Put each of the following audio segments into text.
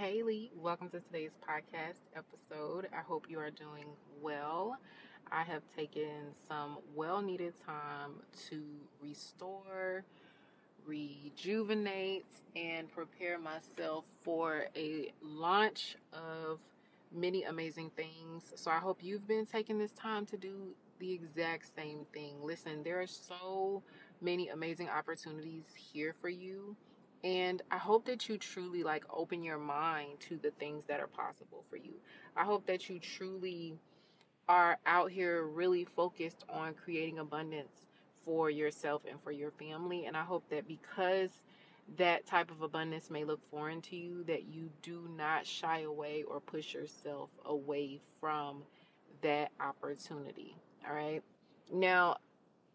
Haley. Welcome to today's podcast episode. I hope you are doing well. I have taken some well needed time to restore, rejuvenate, and prepare myself for a launch of many amazing things. So I hope you've been taking this time to do the exact same thing. Listen, there are so many amazing opportunities here for you. And I hope that you truly like open your mind to the things that are possible for you. I hope that you truly are out here really focused on creating abundance for yourself and for your family. And I hope that because that type of abundance may look foreign to you, that you do not shy away or push yourself away from that opportunity. All right. Now,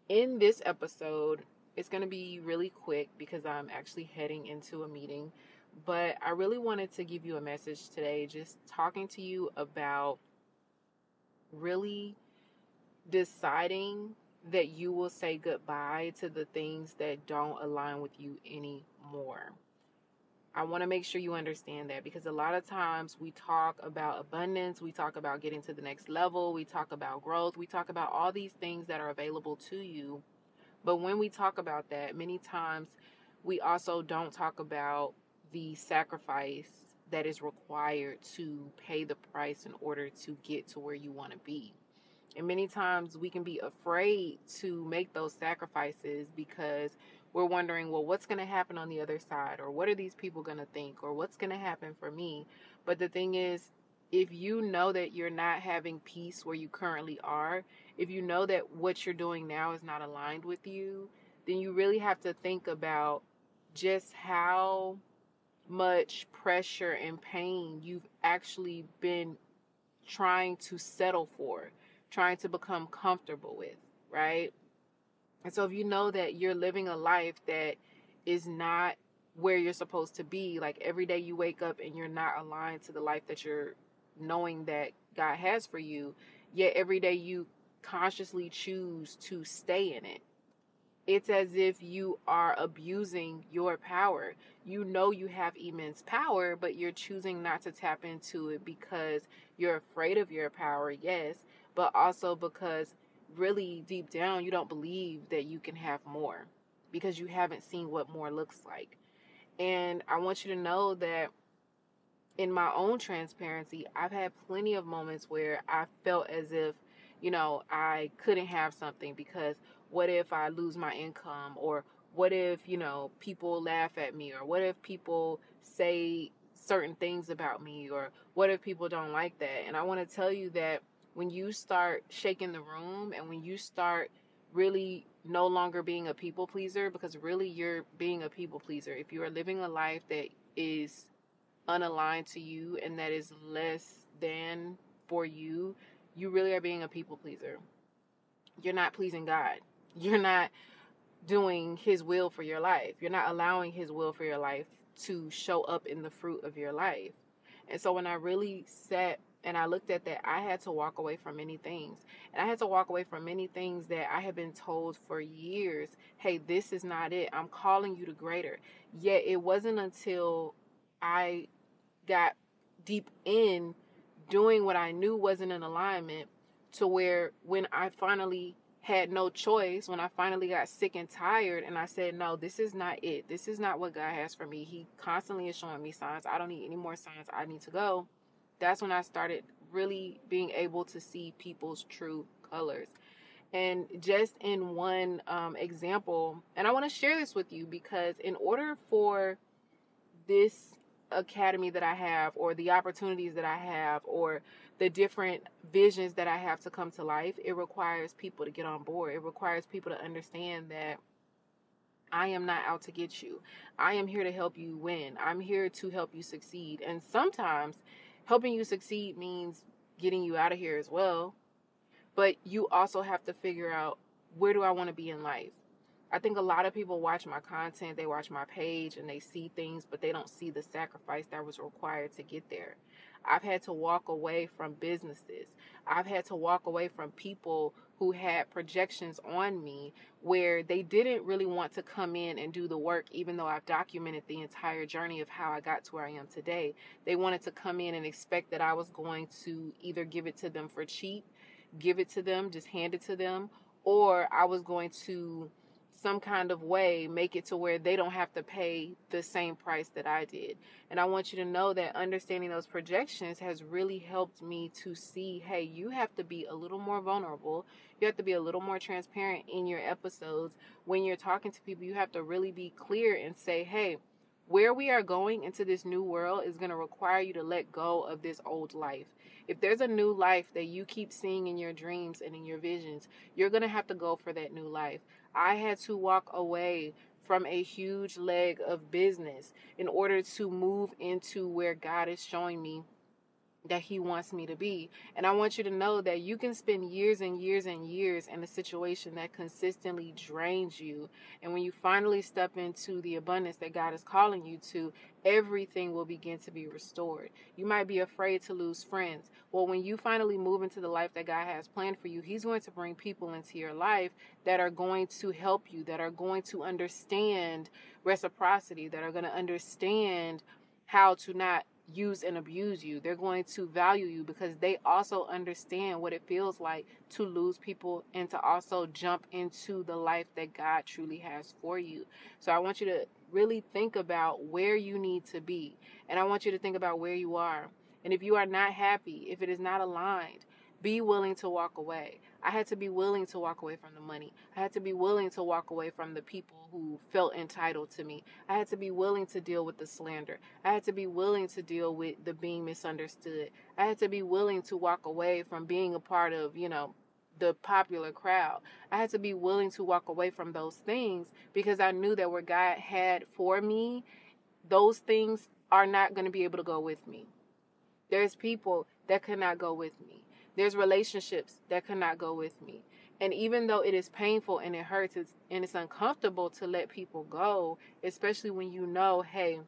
in this episode, it's going to be really quick because I'm actually heading into a meeting. But I really wanted to give you a message today, just talking to you about really deciding that you will say goodbye to the things that don't align with you anymore. I want to make sure you understand that because a lot of times we talk about abundance, we talk about getting to the next level, we talk about growth, we talk about all these things that are available to you. But when we talk about that, many times we also don't talk about the sacrifice that is required to pay the price in order to get to where you want to be. And many times we can be afraid to make those sacrifices because we're wondering, well, what's going to happen on the other side? Or what are these people going to think? Or what's going to happen for me? But the thing is, if you know that you're not having peace where you currently are, if you know that what you're doing now is not aligned with you, then you really have to think about just how much pressure and pain you've actually been trying to settle for, trying to become comfortable with, right? And so if you know that you're living a life that is not where you're supposed to be, like every day you wake up and you're not aligned to the life that you're knowing that God has for you, yet every day you consciously choose to stay in it. It's as if you are abusing your power. You know you have immense power, but you're choosing not to tap into it because you're afraid of your power, yes, but also because really deep down you don't believe that you can have more because you haven't seen what more looks like. And I want you to know that in my own transparency, I've had plenty of moments where I felt as if, you know, I couldn't have something because what if I lose my income or what if, you know, people laugh at me or what if people say certain things about me or what if people don't like that? And I want to tell you that when you start shaking the room and when you start really no longer being a people pleaser because really you're being a people pleaser if you are living a life that is unaligned to you and that is less than for you you really are being a people pleaser you're not pleasing god you're not doing his will for your life you're not allowing his will for your life to show up in the fruit of your life and so when i really sat and I looked at that, I had to walk away from many things. And I had to walk away from many things that I had been told for years hey, this is not it. I'm calling you to greater. Yet it wasn't until I got deep in doing what I knew wasn't in alignment to where when I finally had no choice, when I finally got sick and tired, and I said, No, this is not it. This is not what God has for me. He constantly is showing me signs. I don't need any more signs. I need to go that's when I started really being able to see people's true colors. And just in one um, example, and I want to share this with you because in order for this academy that I have, or the opportunities that I have, or the different visions that I have to come to life, it requires people to get on board. It requires people to understand that I am not out to get you. I am here to help you win. I'm here to help you succeed. And sometimes helping you succeed means getting you out of here as well. But you also have to figure out where do I want to be in life? I think a lot of people watch my content, they watch my page and they see things, but they don't see the sacrifice that was required to get there. I've had to walk away from businesses. I've had to walk away from people who had projections on me where they didn't really want to come in and do the work, even though I've documented the entire journey of how I got to where I am today. They wanted to come in and expect that I was going to either give it to them for cheap, give it to them, just hand it to them, or I was going to some kind of way make it to where they don't have to pay the same price that I did. And I want you to know that understanding those projections has really helped me to see hey, you have to be a little more vulnerable. You have to be a little more transparent in your episodes. When you're talking to people, you have to really be clear and say, hey, where we are going into this new world is going to require you to let go of this old life. If there's a new life that you keep seeing in your dreams and in your visions, you're going to have to go for that new life. I had to walk away from a huge leg of business in order to move into where God is showing me that he wants me to be. And I want you to know that you can spend years and years and years in a situation that consistently drains you. And when you finally step into the abundance that God is calling you to, everything will begin to be restored. You might be afraid to lose friends. Well, when you finally move into the life that God has planned for you, He's going to bring people into your life that are going to help you, that are going to understand reciprocity, that are going to understand how to not use and abuse you. They're going to value you because they also understand what it feels like to lose people and to also jump into the life that God truly has for you. So I want you to really think about where you need to be. And I want you to think about where you are. And if you are not happy, if it is not aligned, be willing to walk away. I had to be willing to walk away from the money. I had to be willing to walk away from the people who felt entitled to me. I had to be willing to deal with the slander. I had to be willing to deal with the being misunderstood. I had to be willing to walk away from being a part of, you know, the popular crowd. I had to be willing to walk away from those things because I knew that what God had for me, those things are not going to be able to go with me. There's people that cannot go with me. There's relationships that cannot go with me. And even though it is painful and it hurts it's, and it's uncomfortable to let people go, especially when you know, hey,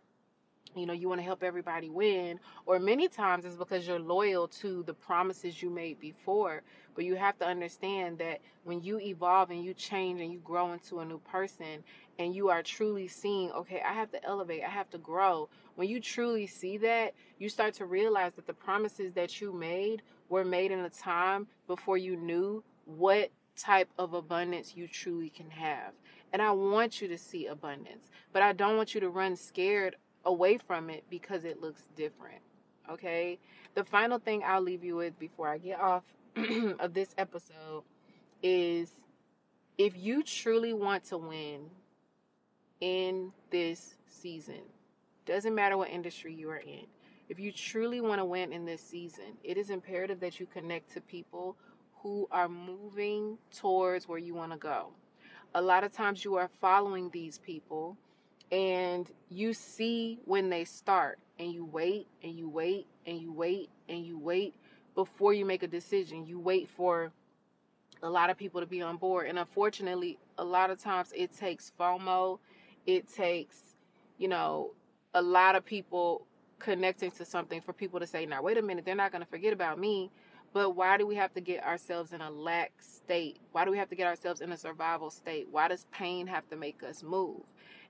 you know, you want to help everybody win, or many times it's because you're loyal to the promises you made before. But you have to understand that when you evolve and you change and you grow into a new person and you are truly seeing, okay, I have to elevate, I have to grow. When you truly see that, you start to realize that the promises that you made were made in a time before you knew what type of abundance you truly can have. And I want you to see abundance, but I don't want you to run scared away from it because it looks different. Okay? The final thing I'll leave you with before I get off of this episode is if you truly want to win in this season, doesn't matter what industry you are in, if you truly want to win in this season, it is imperative that you connect to people who are moving towards where you want to go. A lot of times you are following these people and you see when they start and you wait and you wait and you wait and you wait before you make a decision. You wait for a lot of people to be on board. And unfortunately, a lot of times it takes FOMO, it takes, you know, a lot of people connecting to something for people to say, now, wait a minute, they're not going to forget about me. But why do we have to get ourselves in a lack state? Why do we have to get ourselves in a survival state? Why does pain have to make us move?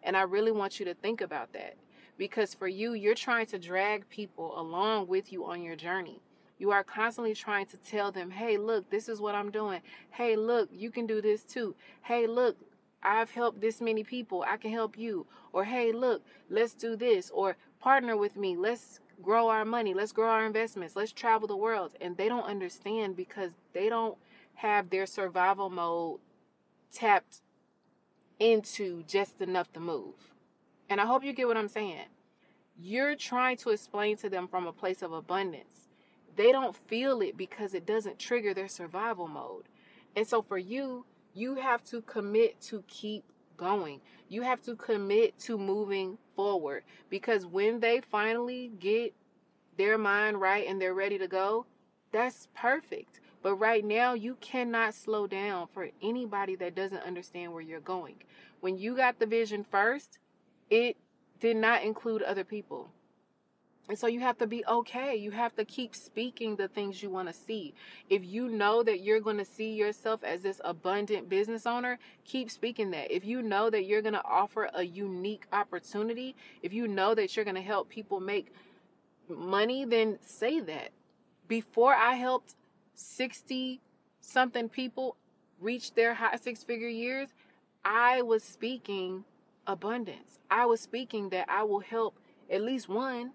And I really want you to think about that because for you, you're trying to drag people along with you on your journey. You are constantly trying to tell them, hey, look, this is what I'm doing. Hey, look, you can do this too. Hey, look, I've helped this many people. I can help you. Or, hey, look, let's do this. Or, partner with me. Let's grow our money. Let's grow our investments. Let's travel the world. And they don't understand because they don't have their survival mode tapped into just enough to move. And I hope you get what I'm saying. You're trying to explain to them from a place of abundance. They don't feel it because it doesn't trigger their survival mode. And so for you, you have to commit to keep going. You have to commit to moving forward because when they finally get their mind right and they're ready to go, that's perfect. But right now, you cannot slow down for anybody that doesn't understand where you're going. When you got the vision first, it did not include other people. And so you have to be okay. You have to keep speaking the things you want to see. If you know that you're going to see yourself as this abundant business owner, keep speaking that. If you know that you're going to offer a unique opportunity, if you know that you're going to help people make money, then say that. Before I helped 60 something people reach their high six figure years, I was speaking abundance. I was speaking that I will help at least one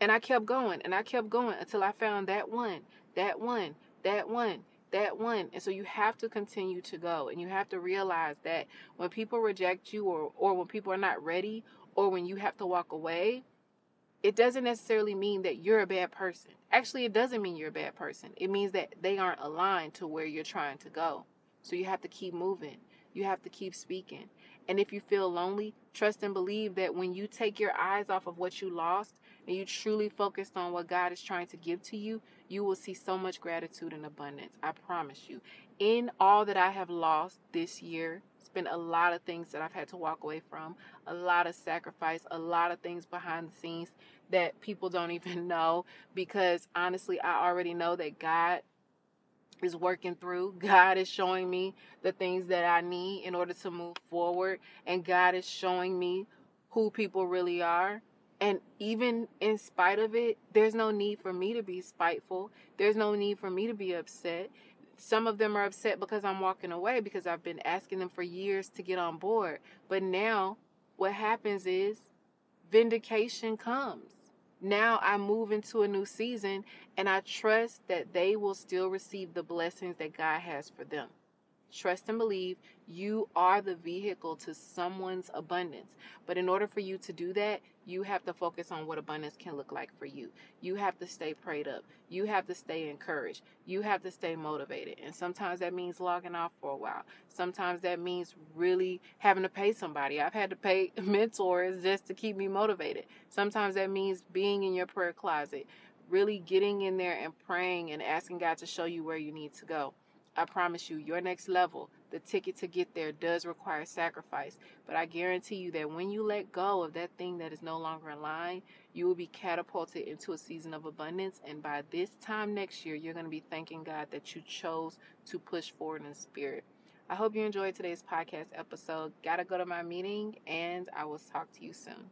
and I kept going and I kept going until I found that one, that one, that one, that one. And so you have to continue to go and you have to realize that when people reject you or, or when people are not ready or when you have to walk away, it doesn't necessarily mean that you're a bad person. Actually, it doesn't mean you're a bad person. It means that they aren't aligned to where you're trying to go. So you have to keep moving. You have to keep speaking. And if you feel lonely, trust and believe that when you take your eyes off of what you lost and you truly focused on what God is trying to give to you, you will see so much gratitude and abundance. I promise you. In all that I have lost this year, it's been a lot of things that I've had to walk away from, a lot of sacrifice, a lot of things behind the scenes that people don't even know because honestly, I already know that God is working through. God is showing me the things that I need in order to move forward, and God is showing me who people really are. And even in spite of it, there's no need for me to be spiteful. There's no need for me to be upset. Some of them are upset because I'm walking away because I've been asking them for years to get on board. But now what happens is vindication comes. Now I move into a new season and I trust that they will still receive the blessings that God has for them. Trust and believe you are the vehicle to someone's abundance. But in order for you to do that, you have to focus on what abundance can look like for you. You have to stay prayed up. You have to stay encouraged. You have to stay motivated. And sometimes that means logging off for a while. Sometimes that means really having to pay somebody. I've had to pay mentors just to keep me motivated. Sometimes that means being in your prayer closet, really getting in there and praying and asking God to show you where you need to go. I promise you, your next level, the ticket to get there does require sacrifice. But I guarantee you that when you let go of that thing that is no longer in line, you will be catapulted into a season of abundance. And by this time next year, you're going to be thanking God that you chose to push forward in spirit. I hope you enjoyed today's podcast episode. Gotta go to my meeting, and I will talk to you soon.